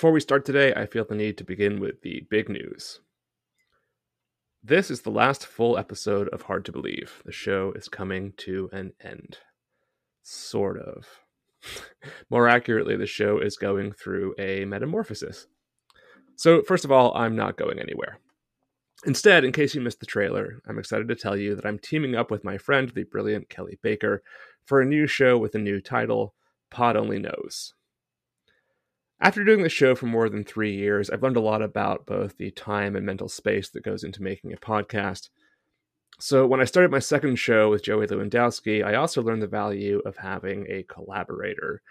Before we start today, I feel the need to begin with the big news. This is the last full episode of Hard to Believe. The show is coming to an end. Sort of. More accurately, the show is going through a metamorphosis. So, first of all, I'm not going anywhere. Instead, in case you missed the trailer, I'm excited to tell you that I'm teaming up with my friend, the brilliant Kelly Baker, for a new show with a new title Pod Only Knows. After doing the show for more than three years, I've learned a lot about both the time and mental space that goes into making a podcast. So, when I started my second show with Joey Lewandowski, I also learned the value of having a collaborator.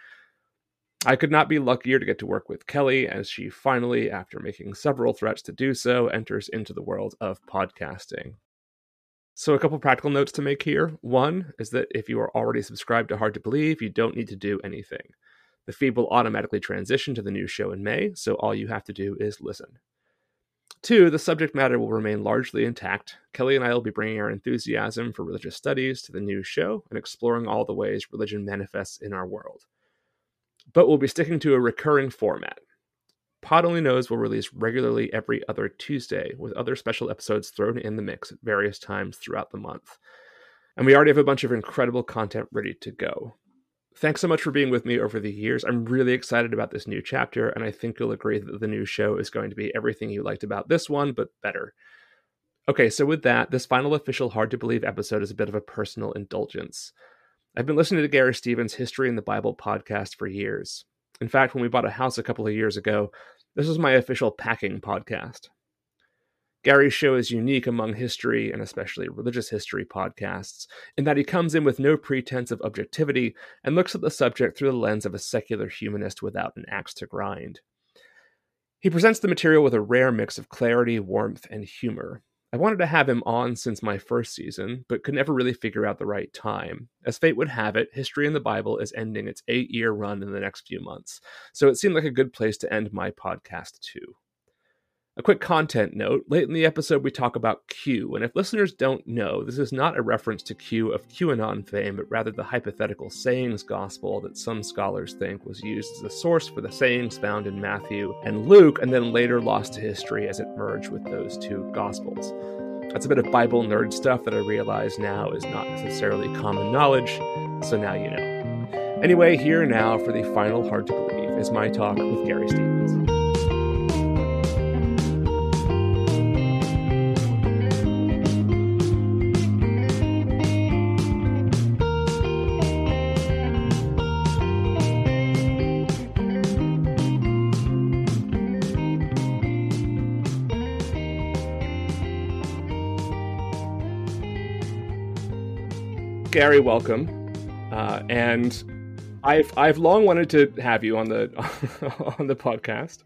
I could not be luckier to get to work with Kelly as she finally, after making several threats to do so, enters into the world of podcasting. So, a couple practical notes to make here. One is that if you are already subscribed to Hard to Believe, you don't need to do anything. The feed will automatically transition to the new show in May, so all you have to do is listen. Two, the subject matter will remain largely intact. Kelly and I will be bringing our enthusiasm for religious studies to the new show and exploring all the ways religion manifests in our world. But we'll be sticking to a recurring format. Pod Only Knows will release regularly every other Tuesday, with other special episodes thrown in the mix at various times throughout the month. And we already have a bunch of incredible content ready to go. Thanks so much for being with me over the years. I'm really excited about this new chapter, and I think you'll agree that the new show is going to be everything you liked about this one, but better. Okay, so with that, this final official Hard to Believe episode is a bit of a personal indulgence. I've been listening to Garry Stevens' History in the Bible podcast for years. In fact, when we bought a house a couple of years ago, this was my official packing podcast. Garry's show is unique among history and especially religious history podcasts in that he comes in with no pretense of objectivity and looks at the subject through the lens of a secular humanist without an axe to grind. He presents the material with a rare mix of clarity, warmth, and humor. I wanted to have him on since my first season, but could never really figure out the right time. As fate would have it, History in the Bible is ending its eight year run in the next few months, so it seemed like a good place to end my podcast too. A quick content note late in the episode, we talk about Q, and if listeners don't know, this is not a reference to Q of QAnon fame, but rather the hypothetical sayings gospel that some scholars think was used as a source for the sayings found in Matthew and Luke, and then later lost to history as it merged with those two gospels. That's a bit of Bible nerd stuff that I realize now is not necessarily common knowledge, so now you know. Anyway, here now for the final Hard to Believe is my talk with Garry Stevens. Garry, welcome. Uh, and I've I've long wanted to have you on the on the podcast,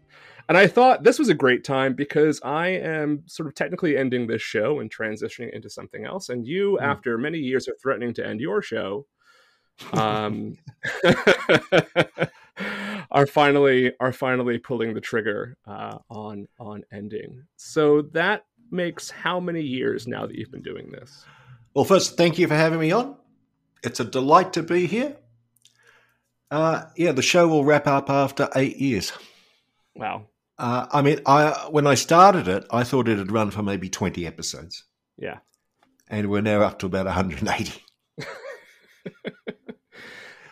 and I thought this was a great time because I am sort of technically ending this show and transitioning into something else, and you, mm. after many years of threatening to end your show, um, are finally are finally pulling the trigger uh, on on ending. So that makes how many years now that you've been doing this? Well, first, thank you for having me on. It's a delight to be here. Uh, yeah, the show will wrap up after eight years. Wow. Uh, I mean, I when I started it, I thought it'd run for maybe twenty episodes. Yeah. And we're now up to about 180.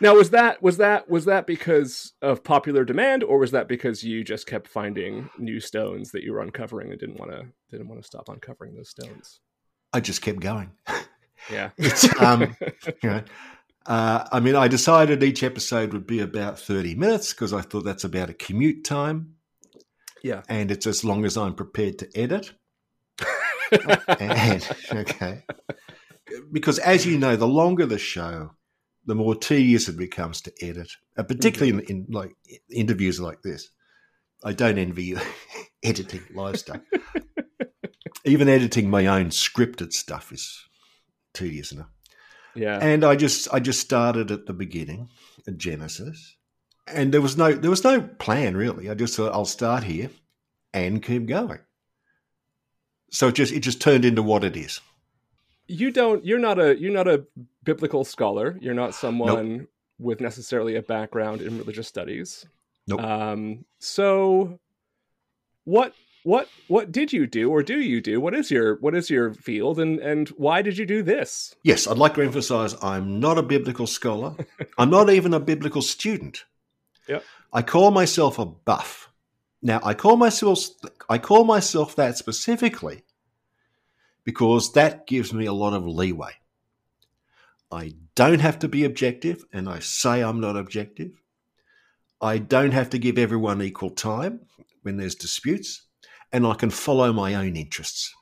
now, was that was that was that because of popular demand, or was that because you just kept finding new stones that you were uncovering and didn't want to didn't want to stop uncovering those stones? I just kept going. Yeah. It's, um, you know, uh, I mean, I decided each episode would be about 30 minutes because I thought that's about a commute time. Yeah. And it's as long as I'm prepared to edit. and, okay. Because as you know, the longer the show, the more tedious it becomes to edit, uh, particularly mm-hmm. in, in, like interviews like this. I don't envy you editing live stuff. Even editing my own scripted stuff is tedious enough. Yeah. And I just I just started at the beginning, at Genesis, and there was no there was no plan really. I just thought I'll start here and keep going. So it just it just turned into what it is. You don't you're not a you're not a biblical scholar. You're not someone nope. with necessarily a background in religious studies. Nope. Um, so what what what did you do or do you do? What is your what is your field and and why did you do this? Yes, I'd like to emphasize I'm not a biblical scholar. I'm not even a biblical student. Yep. I call myself a buff. Now, I call myself I call myself that specifically because that gives me a lot of leeway. I don't have to be objective, and I say I'm not objective. I don't have to give everyone equal time when there's disputes, and I can follow my own interests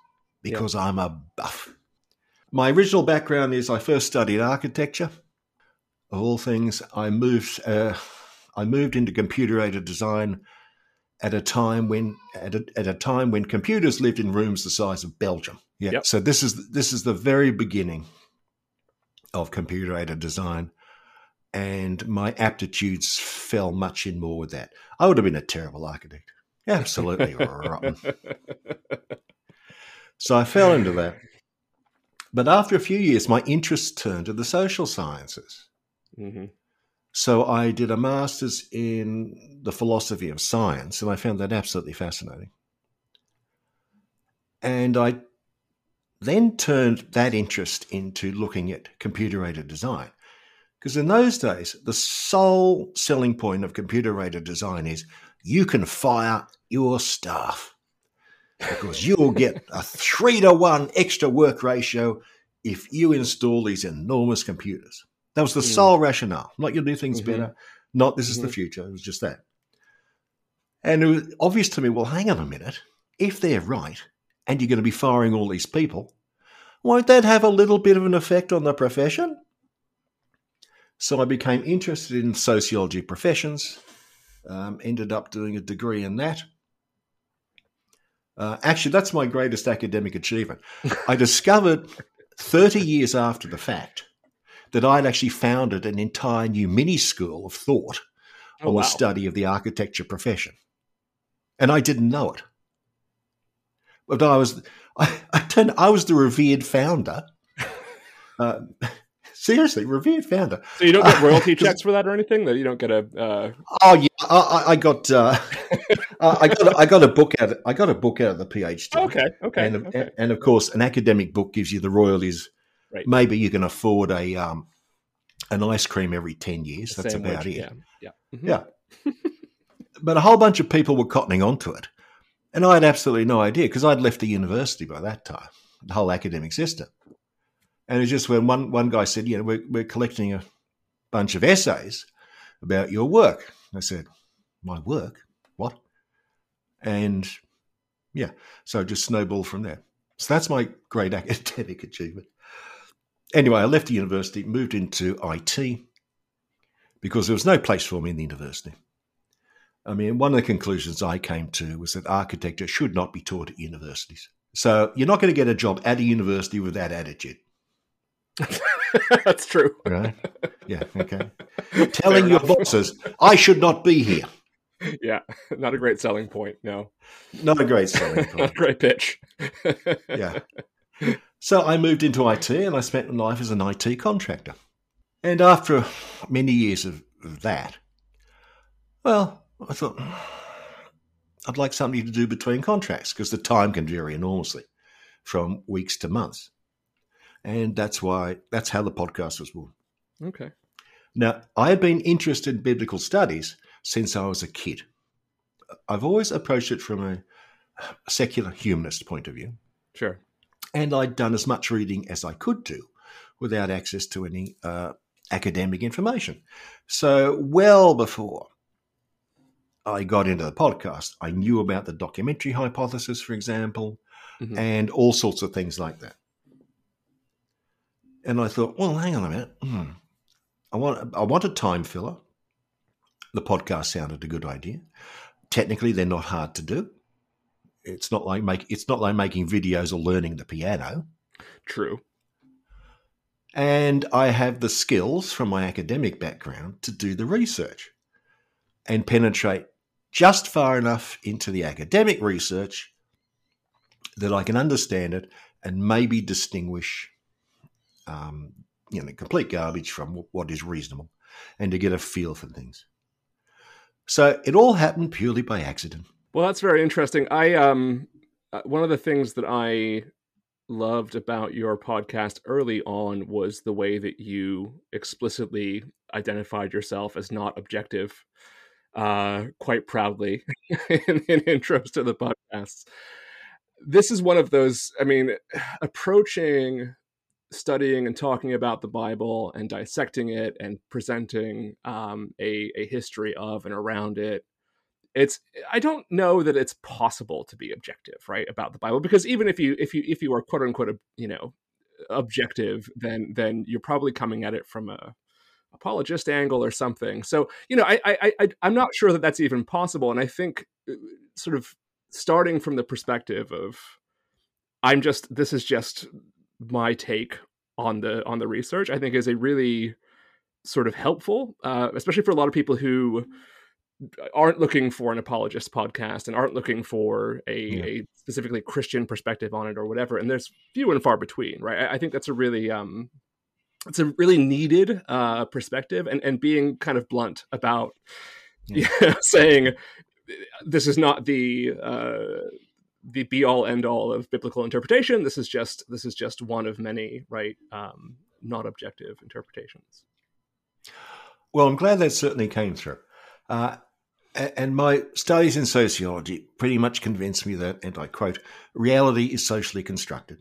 because I'm a buff. My original background is I first studied architecture. Of all things, I moved. Uh, I moved into computer aided design at a time when at a, at a time when computers lived in rooms the size of Belgium. Yeah. Yep. So this is this is the very beginning of computer aided design, and my aptitudes fell much in more with that. I would have been a terrible architect. Absolutely rotten. So I fell into that. But after a few years, my interest turned to the social sciences. hmm So I did a master's in the philosophy of science, and I found that absolutely fascinating. And I then turned that interest into looking at computer aided design. Because in those days, the sole selling point of computer aided design is you can fire your staff because you'll get a three to one extra work ratio if you install these enormous computers. That was the Mm. sole rationale. Not you'll do things Mhm. better. Not this is the Mhm. future. It was just that. And it was obvious to me, well, hang on a minute. If they're right and you're going to be firing all these people, won't that have a little bit of an effect on the profession? So I became interested in sociology professions, um, ended up doing a degree in that. Uh, actually, that's my greatest academic achievement. I discovered 30 years after the fact that I'd actually founded an entire new mini school of thought Oh, on wow. the study of the architecture profession. And I didn't know it. But I was, I, I, turned, I was the revered founder. Uh, seriously, revered founder. So you don't get royalty checks for that or anything? That you don't get a uh, Oh yeah, I, I- I got, uh, I got, I got a book out. I got a book out of the PhD. okay, okay, and, okay. and of course, an academic book gives you the royalties. Right. Maybe you can afford a um, an ice cream every ten years. That's about it. Yeah, yeah, Mhm. Yeah. But a whole bunch of people were cottoning onto it, and I had absolutely no idea because I'd left the university by that time, the whole academic system. And it was just when one one guy said, "You know, we're we're collecting a bunch of essays about your work." I said, "My work? What?" And yeah, so just snowball from there. So that's my great academic achievement. Anyway, I left the university, moved into IT because there was no place for me in the university. I mean, one of the conclusions I came to was that architecture should not be taught at universities. So you're not going to get a job at a university with that attitude, That's true. right? yeah, okay. Telling your bosses, I should not be here. Yeah, not a great selling point. No, Not a great selling not a point. great pitch. yeah. So I moved into IT and I spent my life as an IT contractor. And after many years of, of that, well, I thought hmm, I'd like something to do between contracts because the time can vary enormously from weeks to months. And that's why, that's how the podcast was born. Okay. Now, I had been interested in biblical studies since I was a kid. I've always approached it from a secular humanist point of view Sure. and I'd done as much reading as I could do without access to any uh, academic information. So, well before I got into the podcast, I knew about the documentary hypothesis, for example, Mhm. and all sorts of things like that. And I thought, well, hang on a minute. Hmm. I want I want a time filler. The podcast sounded a good idea. Technically, they're not hard to do. It's not like make it's not like making videos or learning the piano. True. And I have the skills from my academic background to do the research and penetrate just far enough into the academic research that I can understand it and maybe distinguish, um, you know, complete garbage from what is reasonable and to get a feel for things. So it all happened purely by accident. Well, that's very interesting. I um uh, one of the things that I loved about your podcast early on was the way that you explicitly identified yourself as not objective uh quite proudly in, in intros to the podcasts this is one of those i mean approaching studying and talking about the bible and dissecting it and presenting um, a, a history of and around it it's i don't know that it's possible to be objective right about the bible because even if you if you if you are quote unquote you know objective then then you're probably coming at it from a apologist angle or something. So you know i i, I i'm not sure that that's even possible and i think uh, sort of starting from the perspective of i'm just this is just my take on the on the research i think is a really sort of helpful uh, especially for a lot of people who aren't looking for an apologist podcast and aren't looking for a, yeah. a, specifically Christian perspective on it or whatever. And there's few and far between, right? I, I think that's a really um, it's a really needed uh, perspective, and and being kind of blunt about yeah. you know, saying this is not the uh, the be all end all of biblical interpretation. This is just this is just one of many, right? Um, not objective interpretations. Well, I'm glad that certainly came through. Uh, and my studies in sociology pretty much convinced me that, and I quote, reality is socially constructed.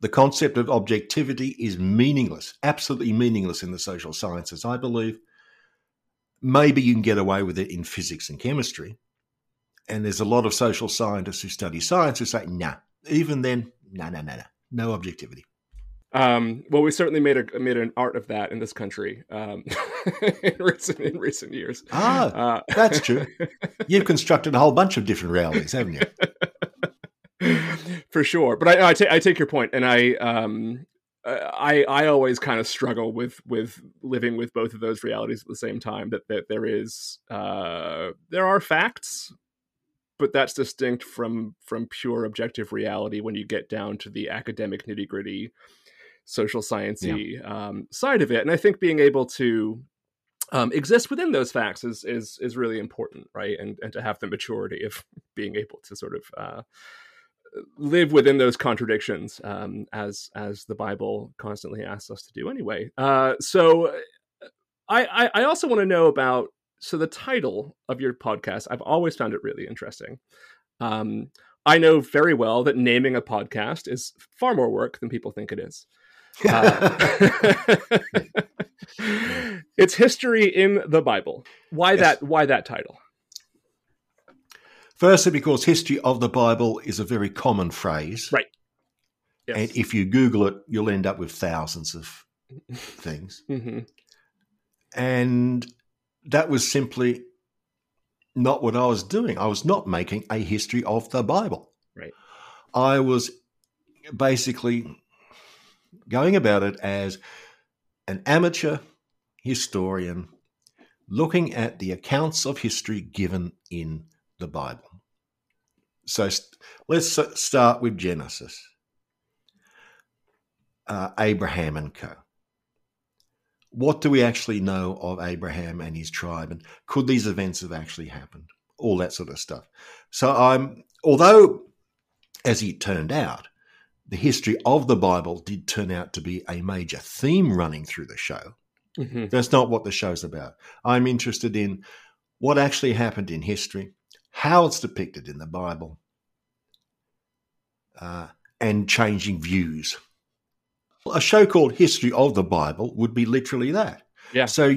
The concept of objectivity is meaningless, absolutely meaningless in the social sciences, I believe. Maybe you can get away with it in physics and chemistry. And there's a lot of social scientists who study science who say, nah, even then, no, no, no, no, no objectivity. Um, well, we certainly made a made an art of that in this country um, in recent in recent years. Ah, uh, that's true. You've constructed a whole bunch of different realities, haven't you? For sure, but I, I, t- I take your point, and I um, I I always kind of struggle with with living with both of those realities at the same time. That that there is uh, there are facts, but that's distinct from from pure objective reality when you get down to the academic nitty gritty social sciencey yeah. um, side of it. And I think being able to um, exist within those facts is is is really important, right? And and to have the maturity of being able to sort of uh, live within those contradictions, um, as as the Bible constantly asks us to do anyway. Uh, so, I, I I also want to know about so the title of your podcast. I've always found it really interesting. Um, I know very well that naming a podcast is far more work than people think it is. Uh, it's history in the Bible. Why yes. that? Why that title? Firstly, because history of the Bible is a very common phrase, right? Yes. And if you Google it, you'll end up with thousands of things. mm-hmm. And that was simply not what I was doing. I was not making a history of the Bible. Right. I was basically going about it as an amateur historian looking at the accounts of history given in the Bible. So let's start with Genesis. Uh, Abraham and co. What do we actually know of Abraham and his tribe, and could these events have actually happened? All that sort of stuff. So I'm, although, as it turned out, the history of the Bible did turn out to be a major theme running through the show. Mm-hmm. That's not what the show's about. I'm interested in what actually happened in history, how it's depicted in the Bible, uh, and changing views. A show called History of the Bible would be literally that. Yeah. So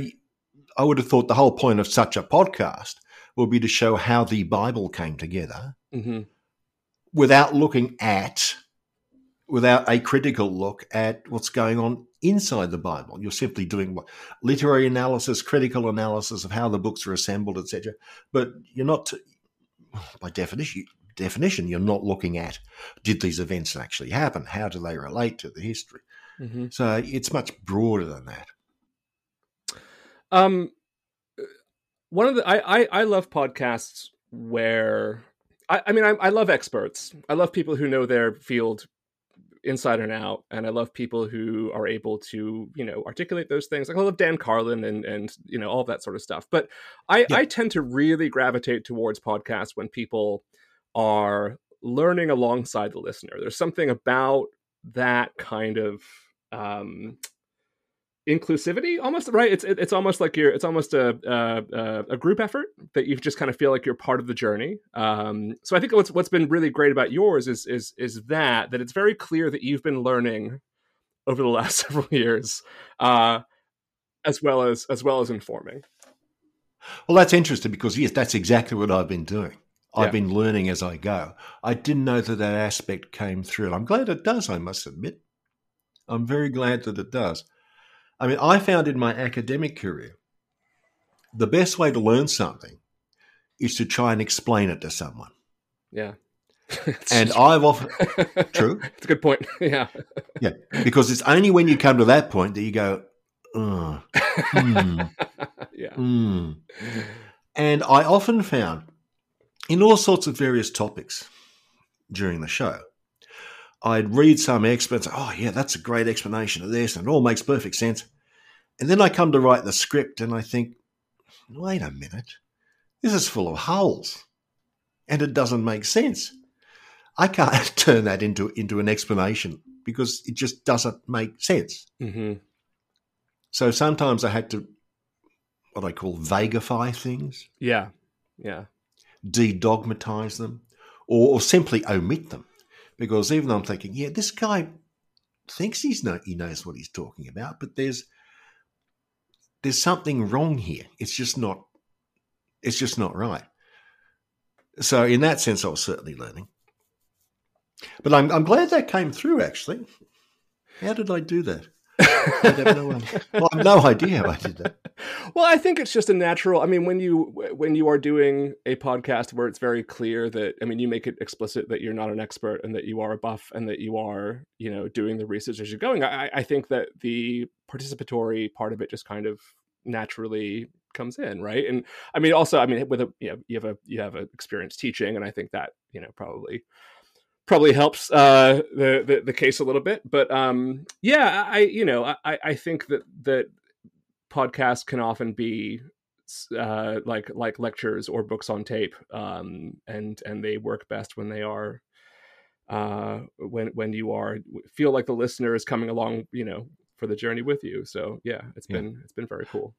I would have thought the whole point of such a podcast would be to show how the Bible came together mm-hmm. without looking at without a critical look at what's going on inside the Bible. You're simply doing what literary analysis, critical analysis of how the books are assembled, etc. But you're not, by definition, definition, you're not looking at did these events actually happen? How do they relate to the history? Mm-hmm. So it's much broader than that. Um, one of the I I, I love podcasts where I, I mean I, I love experts. I love people who know their field inside and out, and I love people who are able to, you know, articulate those things. Like I love Dan Carlin and and you know all that sort of stuff. But I, yeah. I tend to really gravitate towards podcasts when people are learning alongside the listener. There's something about that kind of um, inclusivity almost right it's it's almost like you're it's almost a, a, a group effort that you just kind of feel like you're part of the journey um, so i think what's what's been really great about yours is is is that that it's very clear that you've been learning over the last several years uh, as well as as well as informing well that's interesting because yes that's exactly what i've been doing I've been learning as I go. I didn't know that that aspect came through. I'm glad it does, I must admit. I'm very glad that it does. I mean, I found in my academic career, the best way to learn something is to try and explain it to someone. Yeah. and I've often true. It's a good point. yeah. Yeah. Because it's only when you come to that point that you go, oh, mm, yeah. Mm. And I often found in all sorts of various topics during the show I'd read some experts, oh, yeah, that's a great explanation of this, and it all makes perfect sense. And then I come to write the script and I think, wait a minute, this is full of holes and it doesn't make sense. I can't turn that into, into an explanation because it just doesn't make sense. Mm-hmm. So sometimes I had to, what I call vagify things. Yeah. Yeah. De dogmatize them or, or simply omit them because even though I'm thinking, yeah, this guy thinks he's know he knows what he's talking about, but there's there's something wrong here. It's just not it's just not right. So in that sense, I was certainly learning. But I'm I'm glad that came through. Actually, how did I do that? I have no, well, I have no idea I did that. Well, I think it's just a natural. I mean, when you when you are doing a podcast where it's very clear that I mean, you make it explicit that you're not an expert and that you are a buff and that you are, you know, doing the research as you're going. I, I think that the participatory part of it just kind of naturally comes in, right? And I mean, also, I mean, with a you know, you have a you have a experience teaching, and I think that you know probably probably helps uh, the, the, the case a little bit. But um, yeah, I you know I I think that that podcasts can often be uh, like like lectures or books on tape, um, and and they work best when they are uh, when when you are feel like the listener is coming along, you know, for the journey with you. So yeah, it's yeah. been it's been very cool.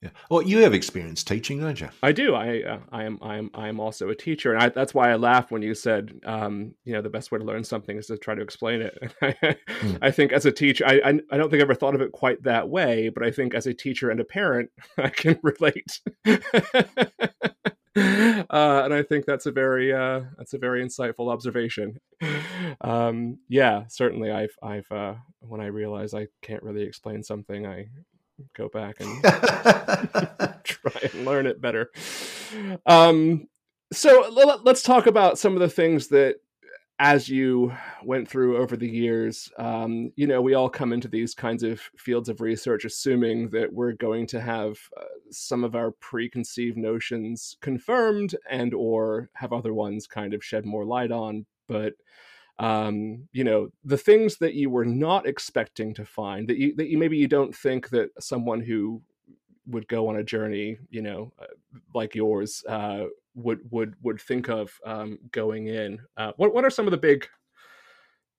Yeah. Well, you have experience teaching, don't you? I do. I uh, I am I am I am also a teacher, and I, that's why I laughed when you said, um, you know, the best way to learn something is to try to explain it. mm. I think as a teacher, I, I, I don't think I ever thought of it quite that way, but I think as a teacher and a parent, I can relate. Uh, and I think that's a very uh, that's a very insightful observation. Um, yeah, certainly. I've I've uh, when I realize I can't really explain something, I go back and try and learn it better. Um, so let, us talk about some of the things that, as you went through over the years, um, you know, we all come into these kinds of fields of research assuming that we're going to have uh, some of our preconceived notions confirmed and or have other ones kind of shed more light on, but um, you know the things that you were not expecting to find that you that you maybe you don't think that someone who would go on a journey you know uh, like yours uh, would would would think of um, going in uh, what what are some of the big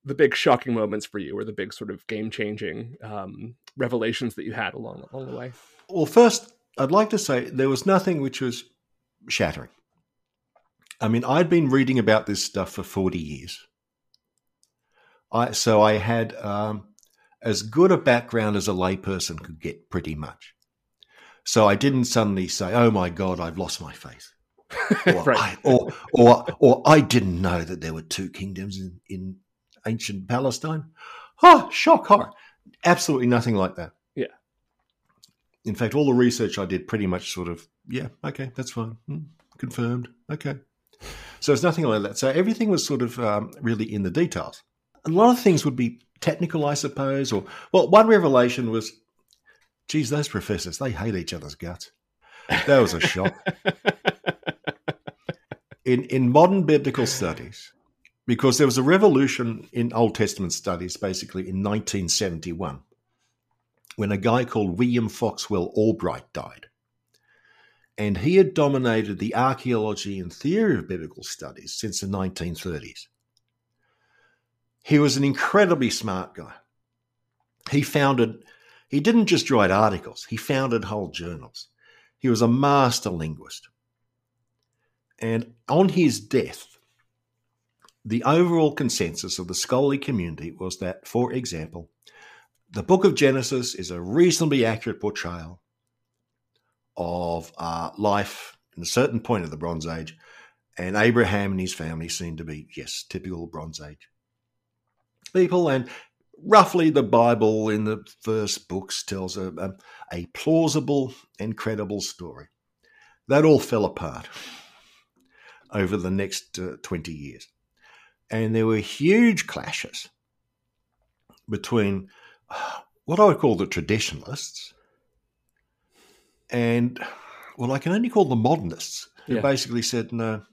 the big shocking moments for you or the big sort of game changing um, revelations that you had along along the way? Well first i'd like to say there was nothing which was shattering. I mean i'd been reading about this stuff for 40 years I so I had um, as good a background as a layperson could get, pretty much. So I didn't suddenly say, "Oh my God, I've lost my faith," or, right. I, or, or or I didn't know that there were two kingdoms in, in ancient Palestine. Oh, shock horror! Absolutely nothing like that. Yeah. In fact, all the research I did pretty much sort of, yeah, okay, that's fine, mm, confirmed, okay. So it's nothing like that. So everything was sort of um, really in the details a lot of things would be technical, I suppose. Or well, one revelation was, geez, those professors they hate each other's guts. That was a shock. in in modern biblical studies, because there was a revolution in Old Testament studies basically in 1971 when a guy called William Foxwell Albright died. And he had dominated the archaeology and theory of biblical studies since the 1930s. He was an incredibly smart guy. He founded, he didn't just write articles, he founded whole journals. He was a master linguist. And on his death, the overall consensus of the scholarly community was that, for example, the book of Genesis is a reasonably accurate portrayal of uh, life in a certain point of the Bronze Age, and Abraham and his family seem to be, yes, typical Bronze Age people, and roughly the Bible in the first books tells a, a, a plausible and credible story. That all fell apart over the next uh, 20 years. And there were huge clashes between what I would call the traditionalists and, well, I can only call the modernists, who yeah. basically said, no,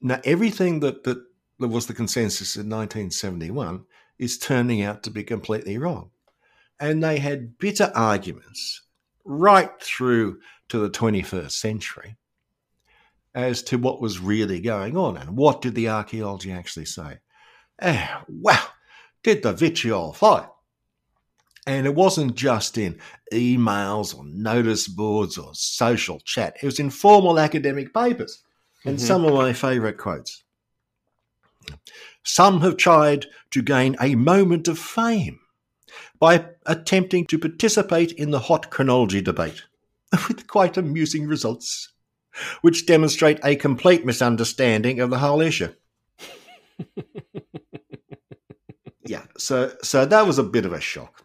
now everything that, that was the consensus in 1971 is turning out to be completely wrong. And they had bitter arguments right through to the 21st century as to what was really going on and what did the archaeology actually say. Eh, wow, did the vitriol fly? And it wasn't just in emails or notice boards or social chat, it was in formal academic papers. And mm-hmm. some of my favourite quotes. Some have tried to gain a moment of fame by attempting to participate in the hot chronology debate, with quite amusing results, which demonstrate a complete misunderstanding of the whole issue. yeah, so so that was a bit of a shock.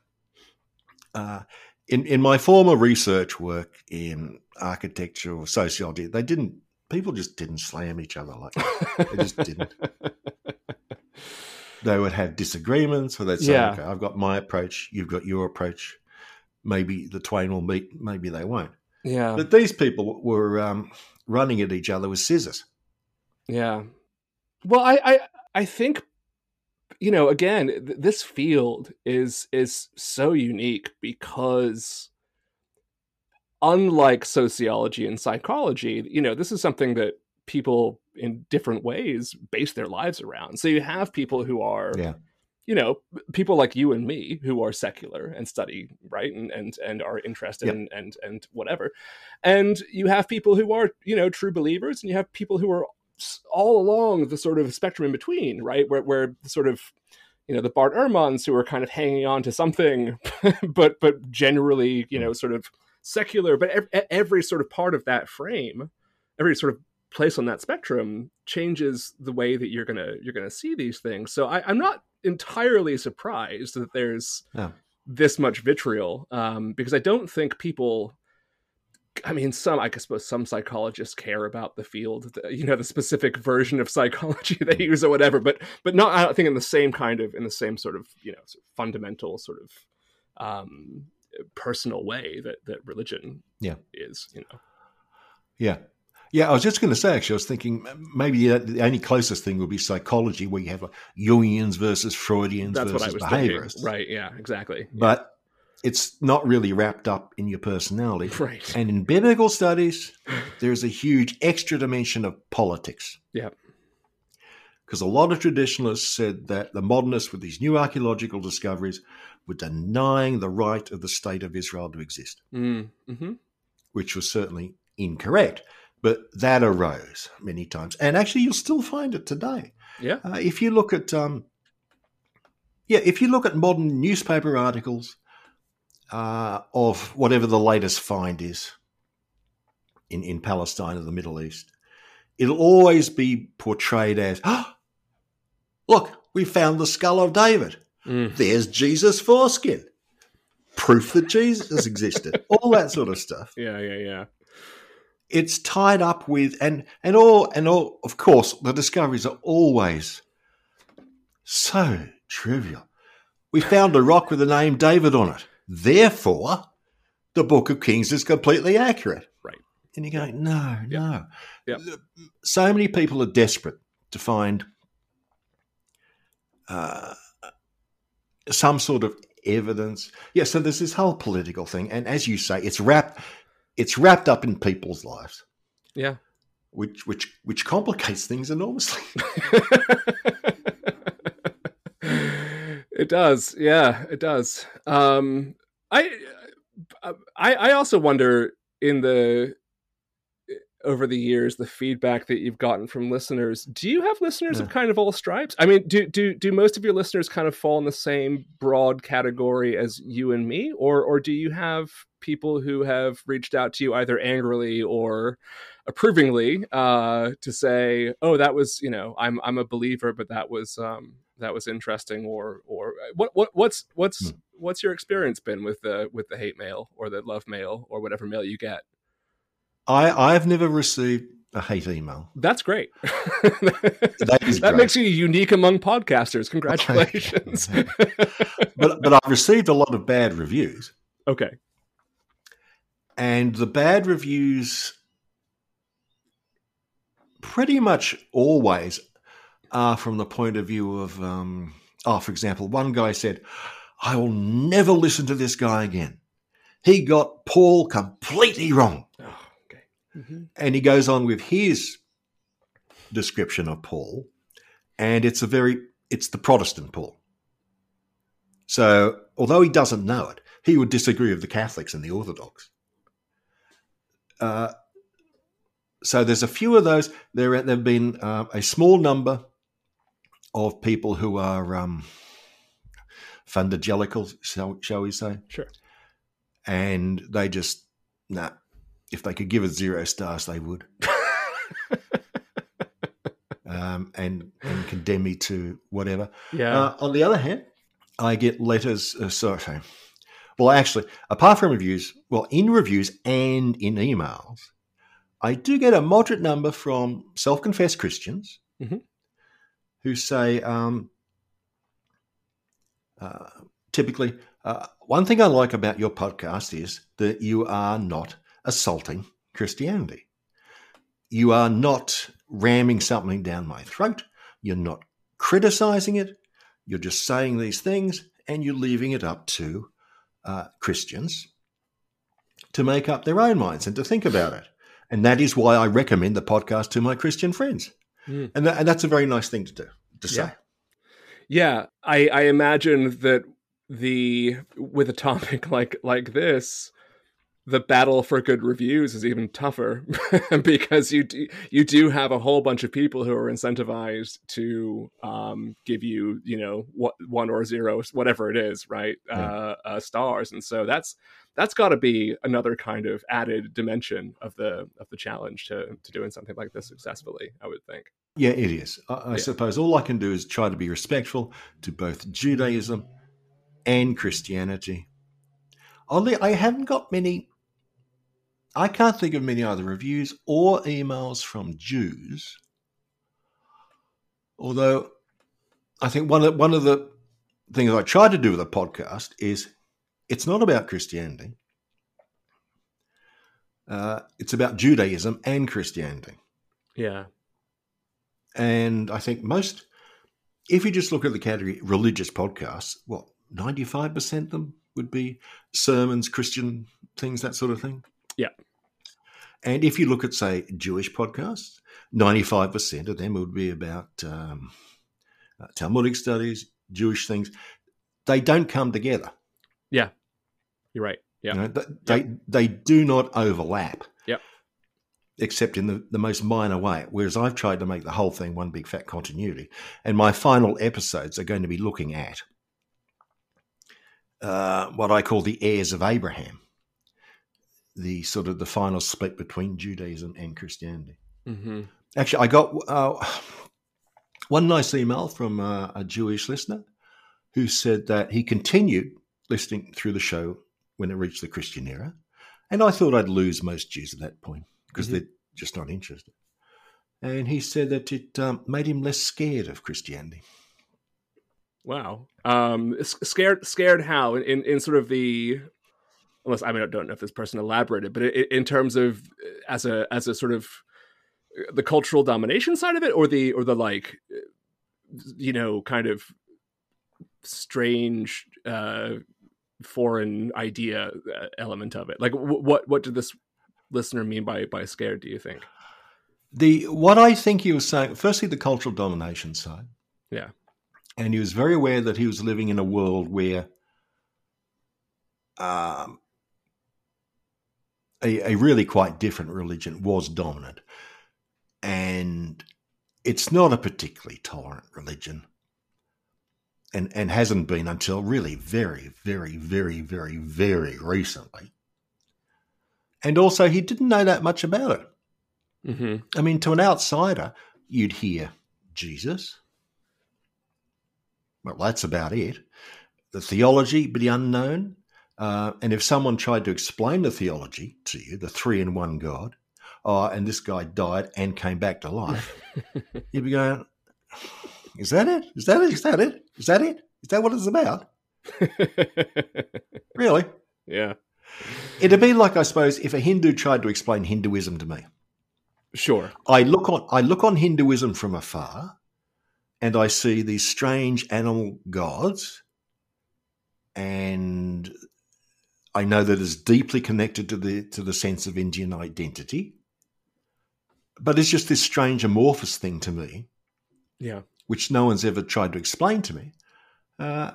Uh, in in my former research work in architecture or sociology, they didn't people just didn't slam each other like that. They just didn't. they would have disagreements, or they'd say, yeah. "Okay, I've got my approach, you've got your approach. Maybe the twain will meet, maybe they won't." Yeah. But these people were um, running at each other with scissors. Yeah. Well, I, I, I think, you know, again, th- this field is is so unique because unlike sociology and psychology, you know, this is something that people in different ways base their lives around. So you have people who are, yeah. you know, people like you and me who are secular and study right and and and are interested yep. in and and whatever, and you have people who are you know true believers, and you have people who are all along the sort of spectrum in between, right, where where the sort of you know the Bart Ehrmans who are kind of hanging on to something, but but generally you know mm. sort of secular, but every, every sort of part of that frame, every sort of place on that spectrum changes the way that you're gonna you're gonna see these things. So I, am not entirely surprised that there's this much vitriol um, because I don't think people. I mean, some I suppose some psychologists care about the field, the, you know, the specific version of psychology they use or whatever, but but not I don't think in the same kind of in the same sort of you know sort of fundamental sort of um, personal way that that religion yeah is you know yeah yeah, I was just going to say, actually, I was thinking maybe the only closest thing would be psychology, where you have like Jungians versus Freudians That's versus behaviorists. Thinking. Right, yeah, exactly. But yeah. it's not really wrapped up in your personality. Right. And in biblical studies, there's a huge extra dimension of politics. Yeah. Because a lot of traditionalists said that the modernists, with these new archaeological discoveries, were denying the right of the state of Israel to exist, mm. mm-hmm. which was certainly incorrect. But that arose many times, and actually, you'll still find it today. Yeah. Uh, if you look at, um, yeah, if you look at modern newspaper articles uh, of whatever the latest find is in in Palestine or the Middle East, it'll always be portrayed as, oh, look, we found the skull of David. Mm. There's Jesus' foreskin. Proof that Jesus existed. All that sort of stuff. Yeah, yeah, yeah it's tied up with and and all and all of course the discoveries are always so trivial. We found a rock with the name David on it. Therefore, the Book of Kings is completely accurate. Right. And you go, no, no. So many people are desperate to find uh, some sort of evidence. Yeah, so there's this whole political thing, and as you say, it's wrapped it's wrapped up in people's lives. Yeah, which which which complicates things enormously. it does, yeah, it does. Um, I, I, I also wonder in the over the years the feedback that you've gotten from listeners do you have listeners yeah. of kind of all stripes i mean do do do most of your listeners kind of fall in the same broad category as you and me or or do you have people who have reached out to you either angrily or approvingly uh, to say oh that was you know i'm i'm a believer but that was um that was interesting or or what what what's what's hmm. what's your experience been with the with the hate mail or the love mail or whatever mail you get I I've never received a hate email. That's great. that, that great. makes you unique among podcasters. Congratulations. but but I've received a lot of bad reviews. Okay. And the bad reviews pretty much always are from the point of view of um, oh, for example, one guy said, I will never listen to this guy again. He got Paul completely wrong. Mm-hmm. And he goes on with his description of Paul, and it's a very it's the Protestant Paul. So although he doesn't know it, he would disagree with the Catholics and the Orthodox. Uh, so there's a few of those. There have been uh, a small number of people who are um, fundagelicals, shall, shall we say? Sure. And they just, nah, if they could give it zero stars, they would. um, and and condemn me to whatever. Yeah. Uh, on the other hand, I get letters. Uh, sorry. Well, actually, apart from reviews, well, in reviews and in emails, I do get a moderate number from self-confessed Christians mm-hmm. who say, um, uh, typically, uh, one thing I like about your podcast is that you are not assaulting Christianity. You are not ramming something down my throat. You're not criticizing it. You're just saying these things and you're leaving it up to uh, Christians to make up their own minds and to think about it. And that is why I recommend the podcast to my Christian friends. Mm. And, that, and that's a very nice thing to do, to say. Yeah, yeah I, I imagine that the with a topic like like this, the battle for good reviews is even tougher because you do, you do have a whole bunch of people who are incentivized to um, give you you know what, one or zero whatever it is right uh, uh, stars. And so that's that's got to be another kind of added dimension of the of the challenge to to doing something like this successfully I would think. Yeah it is. I, I yeah. suppose all I can do is try to be respectful to both Judaism and Christianity. Only I haven't got many I can't think of many other reviews or emails from Jews. Although I think one of, one of the things I try to do with a podcast is it's not about Christianity. Uh, it's about Judaism and Christianity. Yeah. And I think most, if you just look at the category religious podcasts, what, 95% of them would be sermons, Christian things, that sort of thing. Yeah. And if you look at, say, Jewish podcasts, 95% of them would be about um, uh, Talmudic studies, Jewish things. They don't come together. Yeah. You're right. Yeah. You know, they, yep. they, they do not overlap. Yep. Except in the, the most minor way. Whereas I've tried to make the whole thing one big fat continuity. And my final episodes are going to be looking at uh, what I call the heirs of Abraham the sort of the final split between Judaism and Christianity. Mm-hmm. Actually, I got uh, one nice email from uh, a Jewish listener who said that he continued listening through the show when it reached the Christian era, and I thought I'd lose most Jews at that point because mm-hmm. they're just not interested. And he said that it um, made him less scared of Christianity. Wow, um, scared, scared how in in sort of the unless I mean I don't know if this person elaborated, but it, in terms of uh, as a as a sort of uh, the cultural domination side of it, or the or the like, uh, you know, kind of strange uh, foreign idea element of it. Like, what what did this listener mean by by scared? Do you think? The what I think he was saying, firstly, the cultural domination side. Yeah, and he was very aware that he was living in a world where um, a, a really quite different religion was dominant, and it's not a particularly tolerant religion and and hasn't been until really very very very very very recently. And also he didn't know that much about it. Mm-hmm. i mean to an outsider you'd hear jesus. Well that's about it. The theology be unknown uh, and if someone tried to explain the theology to you the three in one god oh, and this guy died and came back to life, you'd be going, is that it? Is that it? Is that it? Is that it? Is that what it's about? really? Yeah. It'd be like, I suppose, if a Hindu tried to explain Hinduism to me. Sure. I look on I look on Hinduism from afar and I see these strange animal gods and I know that it's deeply connected to the to the sense of Indian identity but it's just this strange amorphous thing to me. Yeah. Which no one's ever tried to explain to me. Uh,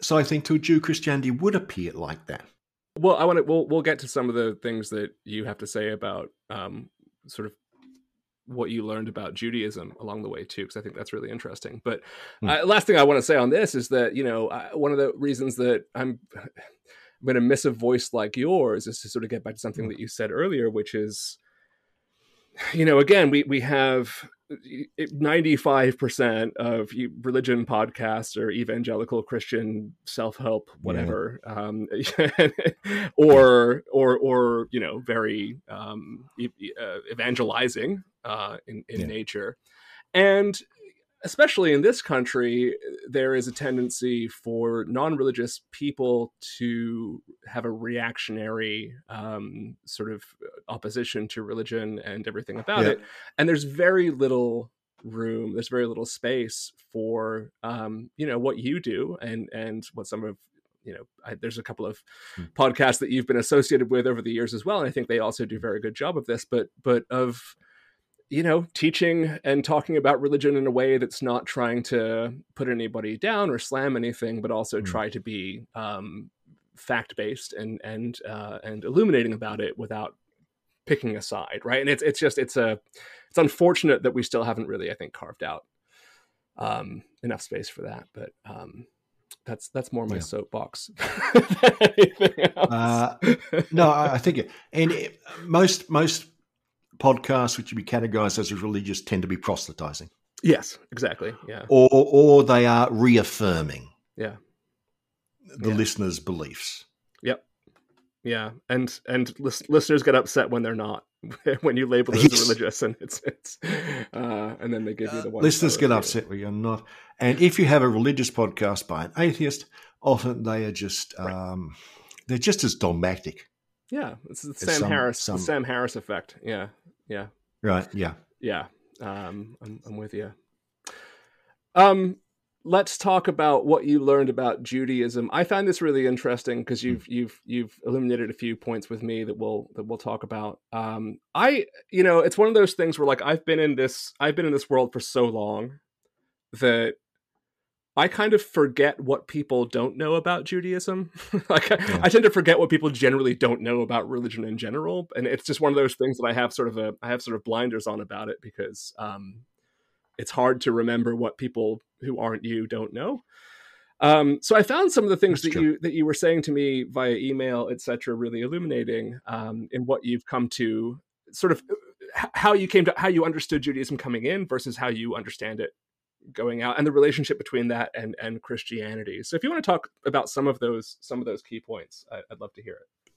so I think to a Jew, Christianity would appear like that. Well, I want to. We'll we'll get to some of the things that you have to say about um, sort of what you learned about Judaism along the way too, because I think that's really interesting. But hmm. uh, last thing I want to say on this is that you know uh, one of the reasons that I'm going to miss a voice like yours is to sort of get back to something hmm. that you said earlier, which is you know, again, we we have 95% of religion podcasts or evangelical christian self-help whatever yeah. um, or or or you know very um, uh, evangelizing uh, in, in yeah. nature and especially in this country, there is a tendency for non-religious people to have a reactionary um, sort of opposition to religion and everything about yeah. it, and there's very little room there's very little space for um, you know what you do and and what some of you know I, there's a couple of hmm. podcasts that you've been associated with over the years as well and i think they also do a very good job of this but but of you know, teaching and talking about religion in a way that's not trying to put anybody down or slam anything, but also mm. try to be um, fact based and and uh, and illuminating about it without picking a side, right? And it's it's just it's a it's unfortunate that we still haven't really, I think, carved out um, enough space for that, but. Um, that's that's more my yeah. soapbox uh, no, I think it, and it, most most podcasts which would be categorized as religious tend to be proselytizing. Yes, exactly. Yeah. Or or they are reaffirming. Yeah. The yeah. listener's beliefs. Yep. Yeah, and and listeners get upset when they're not when you label them as religious, and it's it's uh, and then they give you the one. Listeners get upset when you're not, and if you have a religious podcast by an atheist, often they are just um, they're just as dogmatic. Yeah, it's the Sam some, Harris, some... the Sam Harris effect. Yeah, yeah. Right. Yeah. Yeah. Um, I'm, I'm with you. Um, let's talk about what you learned about Judaism. I find this really interesting because you've mm. you've you've illuminated a few points with me that we'll that we'll talk about. Um, I you know it's one of those things where like I've been in this I've been in this world for so long that I kind of forget what people don't know about Judaism. like yeah. I tend to forget what people generally don't know about religion in general, and it's just one of those things that I have sort of a I have sort of blinders on about it because um, it's hard to remember what people who aren't you don't know. Um, so I found some of the things That's that true. you that you were saying to me via email, etc., really illuminating um, in what you've come to sort of how you came to how you understood Judaism coming in versus how you understand it going out and the relationship between that and and Christianity. So if you want to talk about some of those some of those key points, I, would love to hear it.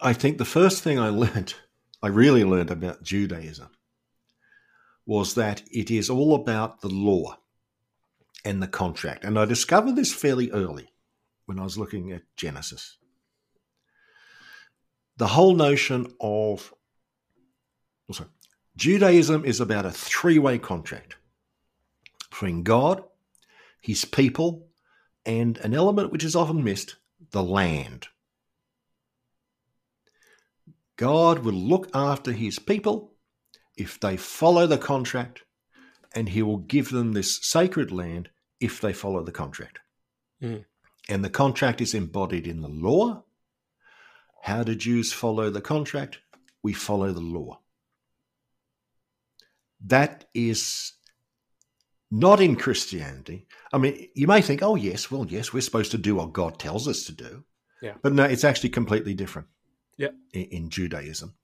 I think the first thing I learned, I really learned about Judaism, was that it is all about the law and the contract. And I discovered this fairly early when I was looking at Genesis. The whole notion of also Judaism is about a three way contract between God, his people, and an element which is often missed the land. God will look after his people if they follow the contract, and he will give them this sacred land if they follow the contract. Mm. And the contract is embodied in the law. How do Jews follow the contract? We follow the law. That is not in Christianity. I mean, you may think, oh, yes, well, yes, we're supposed to do what God tells us to do. Yeah. But no, it's actually completely different. Yeah. In, in Judaism,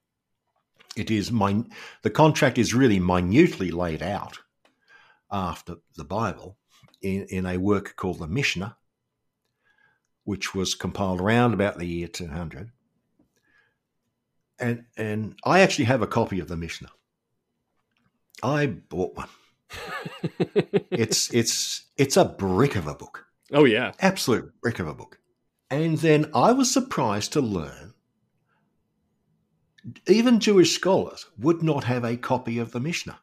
it is min- the contract is really minutely laid out after the Bible in, in a work called the Mishnah, which was compiled around about the year 200. And, and I actually have a copy of the Mishnah. I bought one. It's it's it's a brick of a book. oh yeah. Absolute brick of a book. And then I was surprised to learn even Jewish scholars would not have a copy of the Mishnah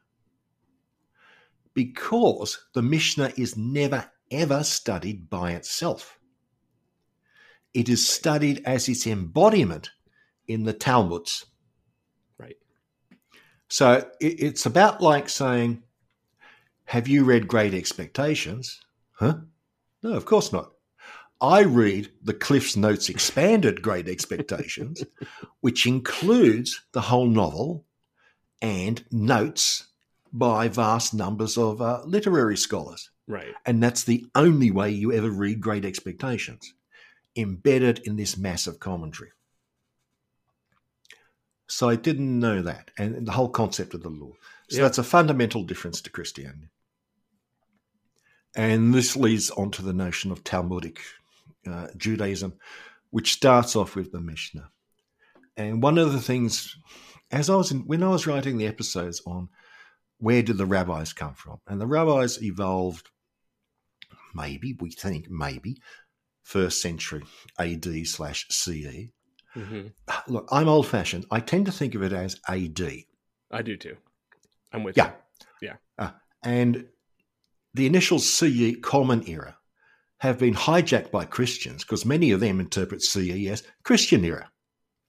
because the Mishnah is never ever studied by itself. It is studied as its embodiment in the Talmuds. Right. So it's about like saying, Have you read Great Expectations? Huh? No, of course not. I read the Cliff's Notes expanded Great Expectations, which includes the whole novel and notes by vast numbers of uh, literary scholars. Right. And that's the only way you ever read Great Expectations, embedded in this massive commentary. So I didn't know that, and the whole concept of the law. So Yeah. that's a fundamental difference to Christianity. And this leads on to the notion of Talmudic uh, Judaism, which starts off with the Mishnah. And one of the things, as I was in, when I was writing the episodes on where did the rabbis come from, and the rabbis evolved, maybe we think maybe first century AD slash CE. hmm Look, I'm old fashioned. I tend to think of it as AD. I do too. I'm with Yeah. you. Yeah. Uh, and the initial CE common era have been hijacked by Christians because many of them interpret CE as Christian era.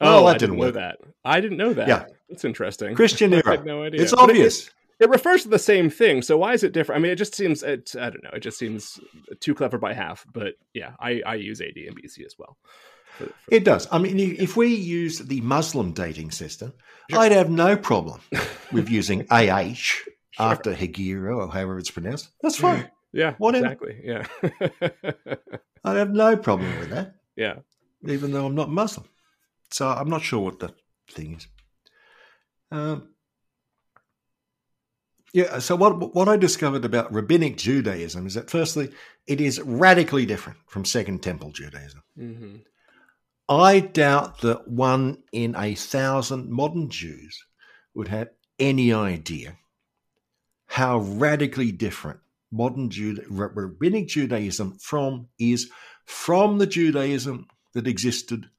Oh, Well, that I didn't didn't know that. I didn't know that. Yeah. That's interesting. Christian Era. I had no idea. It's But it- obvious. It, refers to the same thing. So why is it different? I mean, it just seems. It, I don't know. It just seems too clever by half. But yeah, I, I use AD and BC as well. For- for- It does. I mean, if we use the Muslim dating system, Sure. I'd have no problem with using AH after Hegira or however it's pronounced. That's fine. yeah. whatever. Exactly. Yeah. I'd have no problem with that, yeah. even though I'm not Muslim. So I'm not sure what the thing is. Um, yeah. So what what I discovered about rabbinic Judaism is that firstly, it is radically different from Second Temple Judaism. hmm I doubt that one in a thousand modern Jews would have any idea how radically different modern Juda- rabbinic Judaism from is from the Judaism that existed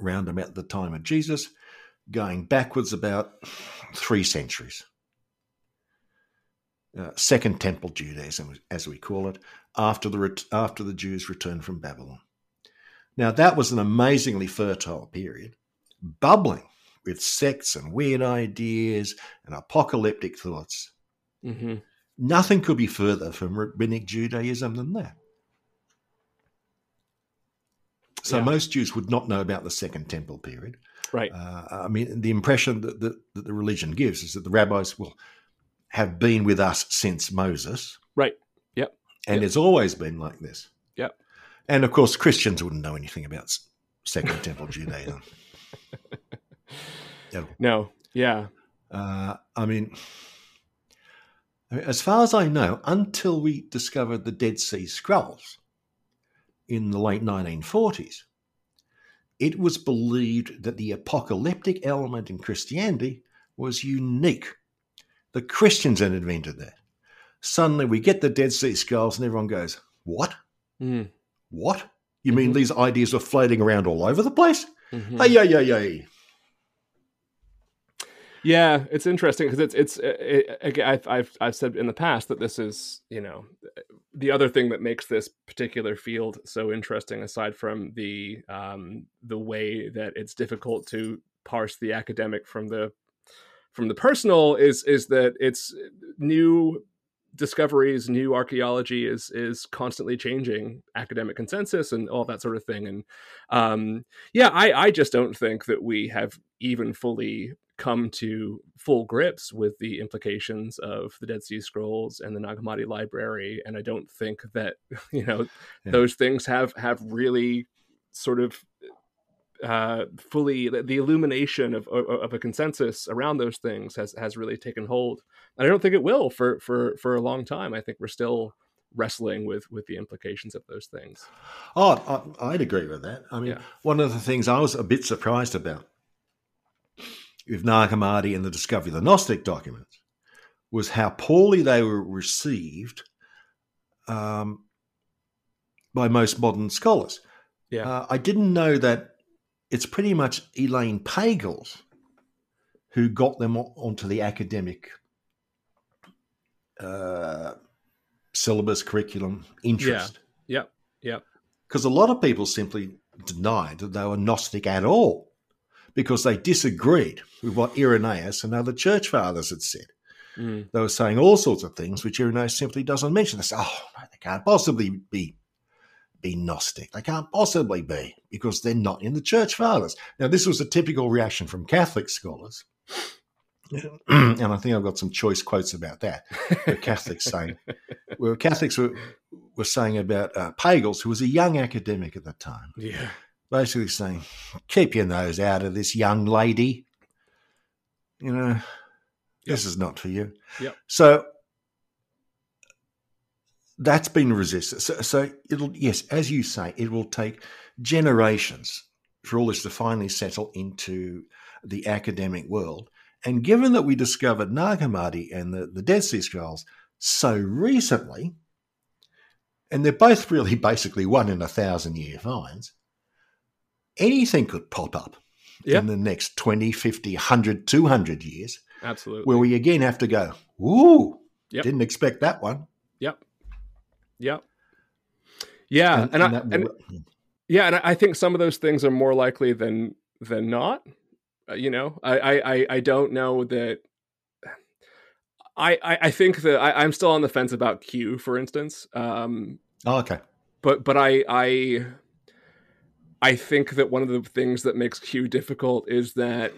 around about the time of Jesus, going backwards about three centuries. Uh, Second Temple Judaism, as we call it, after the after the Jews returned from Babylon. Now, that was an amazingly fertile period, bubbling with sects and weird ideas and apocalyptic thoughts. hmm Nothing could be further from rabbinic Judaism than that. So, Yeah. most Jews would not know about the Second Temple period. Right. Uh, I mean, the impression that, that, that the religion gives is that the rabbis will have been with us since Moses. Right. Yep. And Yep. it's always been like this. Yep. And of course, Christians wouldn't know anything about Second Temple Judaism. Yeah. No. Yeah. Uh, I mean, as far as I know, until we discovered the Dead Sea Scrolls in the late 1940s, it was believed that the apocalyptic element in Christianity was unique. The Christians had invented that. Suddenly we get the Dead Sea Scrolls and everyone goes, What? Mm. What? You mean Mhm. these ideas are floating around all over the place? Mhm. Hey, yeah, yeah, yeah. Yeah, it's interesting because it's it's it, it, again, I've, I've I've said in the past that this is you know the other thing that makes this particular field so interesting, aside from the um, the way that it's difficult to parse the academic from the from the personal, is is that it's new discoveries, new archaeology is is constantly changing academic consensus and all that sort of thing. And um, yeah, I I just don't think that we have even fully come to full grips with the implications of the Dead Sea Scrolls and the Nag Hammadi library, and I don't think that you know yeah. those things have have really sort of uh, fully the illumination of, of, of a consensus around those things has has really taken hold. And I don't think it will for for for a long time. I think we're still wrestling with with the implications of those things. Oh, I, would agree with that. I mean, yeah. one of the things I was a bit surprised about with Nag Hammadi and the discovery of the Gnostic documents was how poorly they were received um, by most modern scholars. Yeah, uh, I didn't know that it's pretty much Elaine Pagels who got them onto the academic uh, syllabus curriculum interest. Yeah, yeah, yeah. Because a lot of people simply denied that they were Gnostic at all because they disagreed with what Irenaeus and other church fathers had said. Mm. They were saying all sorts of things which Irenaeus simply doesn't mention. They say, oh, they can't possibly be be Gnostic. They can't possibly be because they're not in the church fathers. Now, this was a typical reaction from Catholic scholars. and I think I've got some choice quotes about that. Where Catholics saying, where Catholics were, were saying about uh, Pagels, who was a young academic at the time. Yeah. Basically saying, keep your nose out of this young lady. You know, yep. this is not for you. Yep. So that's been resisted. So, so it'll, yes, as you say, it will take generations for all this to finally settle into the academic world. And given that we discovered Nag Hammadi and the, the Dead Sea Scrolls so recently, and they're both really basically one in a thousand year finds, anything could pop up in the next 20, 50, 100, 200 years. Absolutely. Where we again have to go, ooh, yep. didn't expect that one. Yep. Yeah, and, and, and, I, and yeah, and I think some of those things are more likely than than not. Uh, you know, I, I I don't know that. I, I, I think that I, am still on the fence about Q, for instance. Um, oh, okay. But but I I I think that one of the things that makes Q difficult is that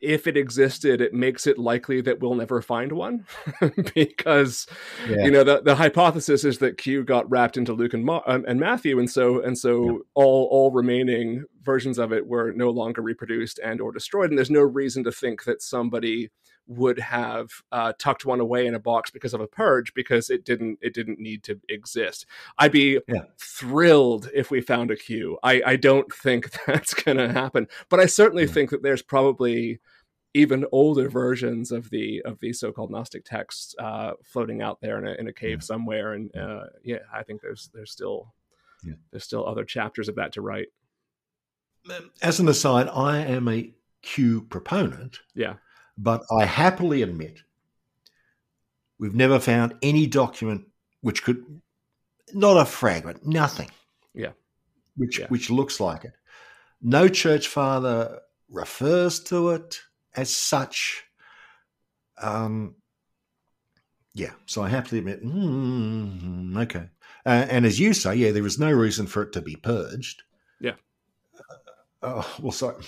if it existed, it makes it likely that we'll never find one because yeah. you know the, the hypothesis is that Q got wrapped into Luke and, Ma- um, and Matthew, and so and so yeah. all all remaining versions of it were no longer reproduced and or destroyed, and there's no reason to think that somebody would have uh, tucked one away in a box because of a purge because it didn't it didn't need to exist. I'd be yeah. thrilled if we found a Q. I, I don't think that's going to happen, but I certainly yeah. think that there's probably even older versions of the of these so-called Gnostic texts uh, floating out there in a, in a cave yeah. somewhere. And uh, yeah, I think there's there's still there's still other chapters of that to write. As an aside, I am a Q proponent. Yeah but I happily admit we've never found any document which could, not a fragment, nothing. Yeah. Which, yeah. which looks like it. No church father refers to it as such. Um, yeah, so I happily admit, mm, okay. Uh, and as you say, yeah, there is no reason for it to be purged. Yeah. Uh, oh, well, so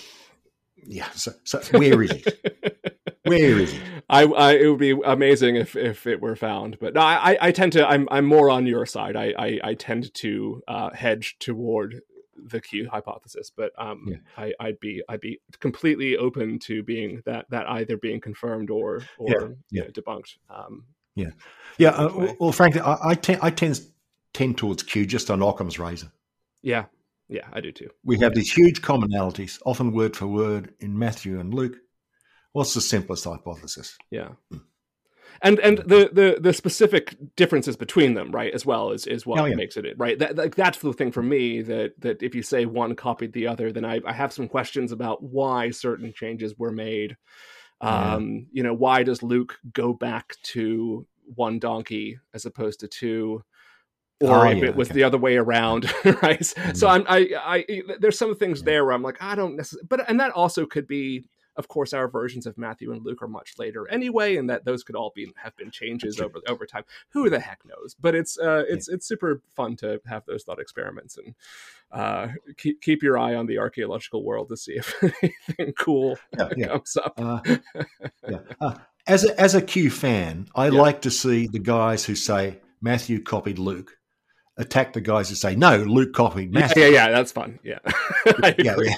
yeah. So, so where is it? where is it? I, I, it would be amazing if if it were found, but no, I I tend to I'm I'm more on your side. I I, I tend to uh, hedge toward the Q hypothesis, but um, yeah. I, I'd be I'd be completely open to being that that either being confirmed or or yeah. Yeah. know, debunked. Um, yeah, yeah. Uh, well, frankly, I, I tend I tend tend towards Q just on Occam's razor. Yeah, yeah, I do too. We have these huge commonalities, often word for word, in Matthew and Luke. What's the simplest hypothesis? Yeah. And and the, the the specific differences between them, right, as well is is what oh, yeah. makes it right. That, that, that's the thing for me that that if you say one copied the other, then I, I have some questions about why certain changes were made. Um, yeah. You know, why does Luke go back to one donkey as opposed to two? or Oh, if yeah, it was okay. the other way around, right? So Mm. I'm I I there's some things Yeah. there where I'm like I don't necessarily, but and that also could be. Of course, our versions of Matthew and Luke are much later anyway, and that those could all be have been changes over over time. Who the heck knows? But it's uh, it's it's super fun to have those thought experiments and uh, keep keep your eye on the archaeological world to see if anything cool Yeah, yeah. comes up. Uh, yeah. Uh, as a, as a Q fan, I Yeah. like to see the guys who say Matthew copied Luke attack the guys who say no, Luke copied Matthew, yeah, yeah, that's fun. Yeah, Yeah, agree.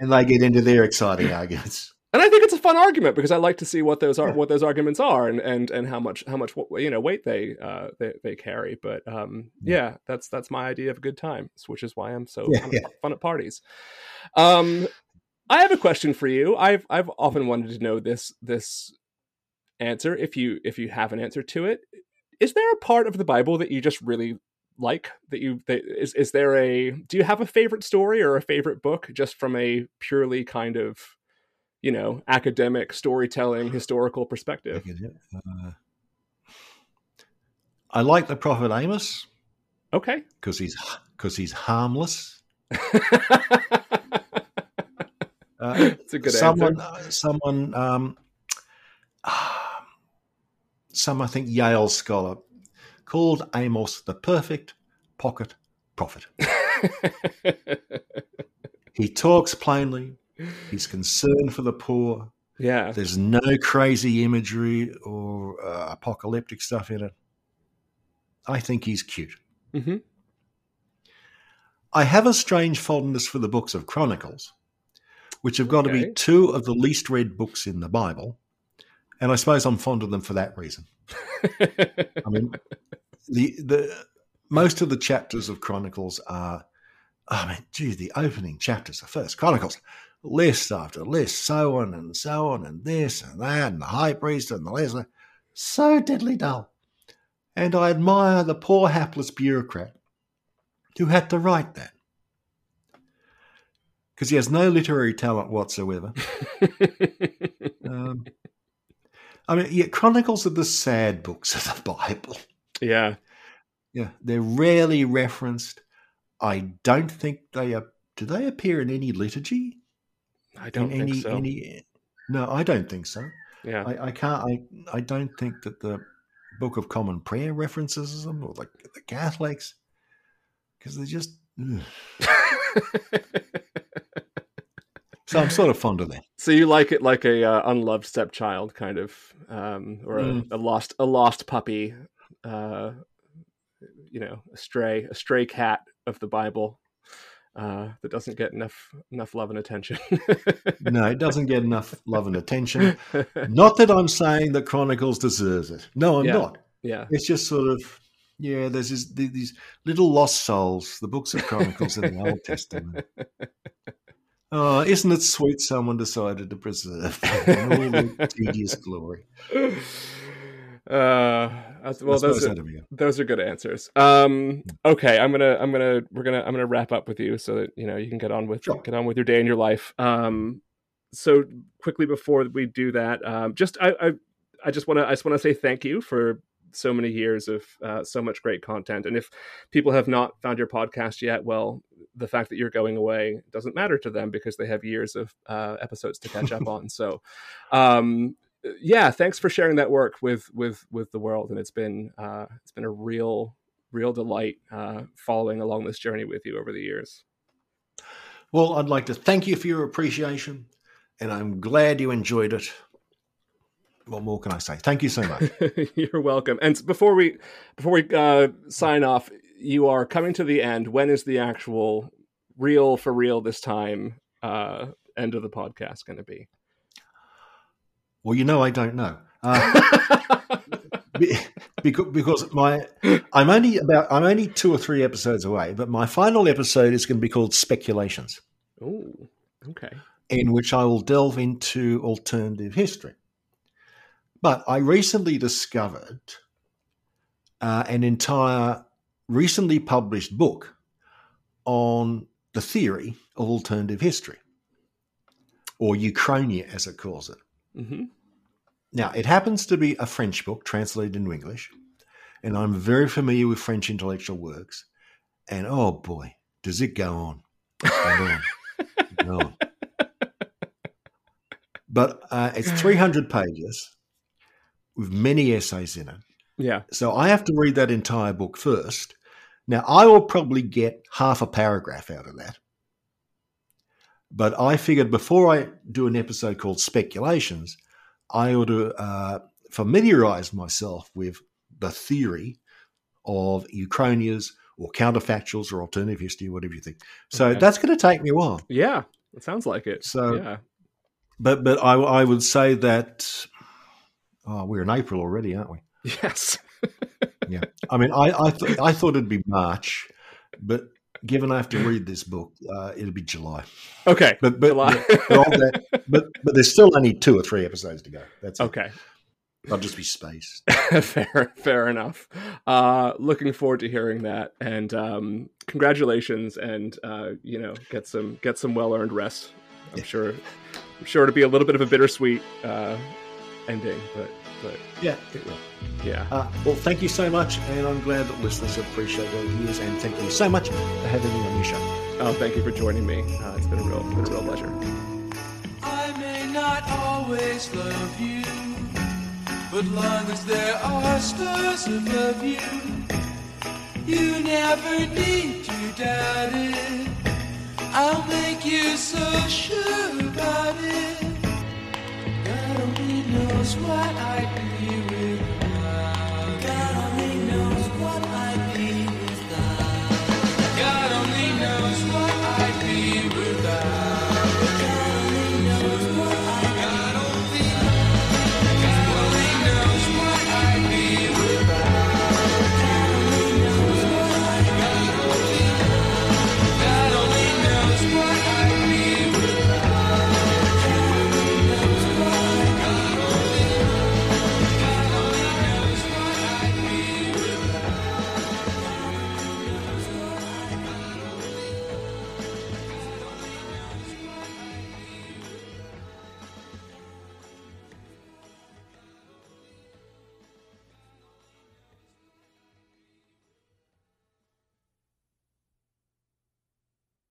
And they get into their exciting arguments. and I think it's a fun argument because I like to see what those are, what those arguments are, and and and how much how much you know weight they uh they, they carry. But um yeah, that's that's my idea of a good time, which is why I'm so Yeah, fun, yeah. fun at parties. Um, I have a question for you. I've I've often wanted to know this this answer if you if you have an answer to it. Is there a part of the Bible that you just really like that you that is is there a do you have a favorite story or a favorite book just from a purely kind of you know academic storytelling historical perspective? Uh, I like the prophet Amos. Okay. Because he's because he's harmless. Uh, it's a good someone, answer uh, someone, um, some I think Yale scholar called Amos the perfect pocket prophet. He talks plainly. He's concerned for the poor. yeah There's no crazy imagery or uh, apocalyptic stuff in it. I think he's cute. hmm I have a strange fondness for the books of Chronicles, which have got to be two of the least read books in the Bible. And I suppose I'm fond of them for that reason. I mean, the the most of the chapters of Chronicles are, I mean, gee, the opening chapters of First Chronicles, list after list, so on and so on, and this and that, and the high priest and the lesser, so deadly dull. And I admire the poor hapless bureaucrat who had to write that. Because he has no literary talent whatsoever. Um, I mean, yeah, Chronicles are the sad books of the Bible. yeah Yeah, they're rarely referenced. I don't think they are. Do they appear in any liturgy? i don't in think any, so Any, no, I don't think so. yeah I, I can't. I I don't think that the Book of Common Prayer references them or like the Catholics because they're just. So I'm sort of fond of them. so you like it like a uh, unloved stepchild kind of um or a, Mm. a lost a lost puppy uh you know a stray a stray cat of the bible uh that doesn't get enough enough love and attention No, it doesn't get enough love and attention. Not that I'm saying that Chronicles deserves it. No, I'm Yeah. not. yeah It's just sort of yeah. There's this, these little lost souls, the books of Chronicles in the Old Testament. Oh, isn't it sweet? Someone decided to preserve all the tedious glory. uh well those are, that'd be it. those are good answers um okay i'm gonna i'm gonna we're gonna i'm gonna wrap up with you so that you know you can get on with Sure. get on with your day in your life um so quickly before we do that um just i i, I just want to i just want to say thank you for so many years of uh, so much great content. And if people have not found your podcast yet well the fact that you're going away doesn't matter to them because they have years of uh, episodes to catch up on. So um yeah thanks for sharing that work with with with the world. And it's been uh it's been a real real delight uh following along this journey with you over the years. Well, I'd like to thank you for your appreciation, and I'm glad you enjoyed it. What more can I say? Thank you so much. you're welcome and before we before we uh sign off you are coming to the end when is the actual real for real this time uh end of the podcast going to be Well, you know, I don't know. Uh, because, because my I'm only about I'm only two or three episodes away, but my final episode is going to be called Speculations, oh okay in which I will delve into alternative history. But I recently discovered uh, an entire recently published book on the theory of alternative history, or Uchronia, as it calls it. hmm Now, it happens to be a French book translated into English, and I'm very familiar with French intellectual works. And oh boy, does it go on and on on. But uh, it's 300 pages with many essays in it. Yeah. So I have to read that entire book first. Now, I will probably get half a paragraph out of that. But I figured before I do an episode called Speculations, I ought to uh, familiarize myself with the theory of Uchronias or counterfactuals or alternative history, whatever you think. So Okay. that's going to take me a while. Yeah. It sounds like it. So- yeah. But but I, I would say that oh, we're in April already, aren't we? Yes. Yeah. I mean, I I, th- I thought it'd be March, but given I have to read this book, uh, it'll be July. Okay. But but, July. but, that, but but there's still only two or three episodes to go. That's it. okay. I'll just be spaced. fair, fair enough. Uh, looking forward to hearing that, and um, congratulations, and uh, you know, get some get some well earned rest. I'm Yeah. sure, I'm sure it'll be a little bit of a bittersweet uh, ending, but but Yeah, it will. yeah, Uh, well, thank you so much, and I'm glad that listeners appreciate all the years, and thank you so much for having me on your show. oh, thank you for joining me. Uh, it's been a real, been a real pleasure. I may not always love you, but long as there are stars above you, you never need to doubt it. I'll make you so sure about it. God only knows what I'd be without.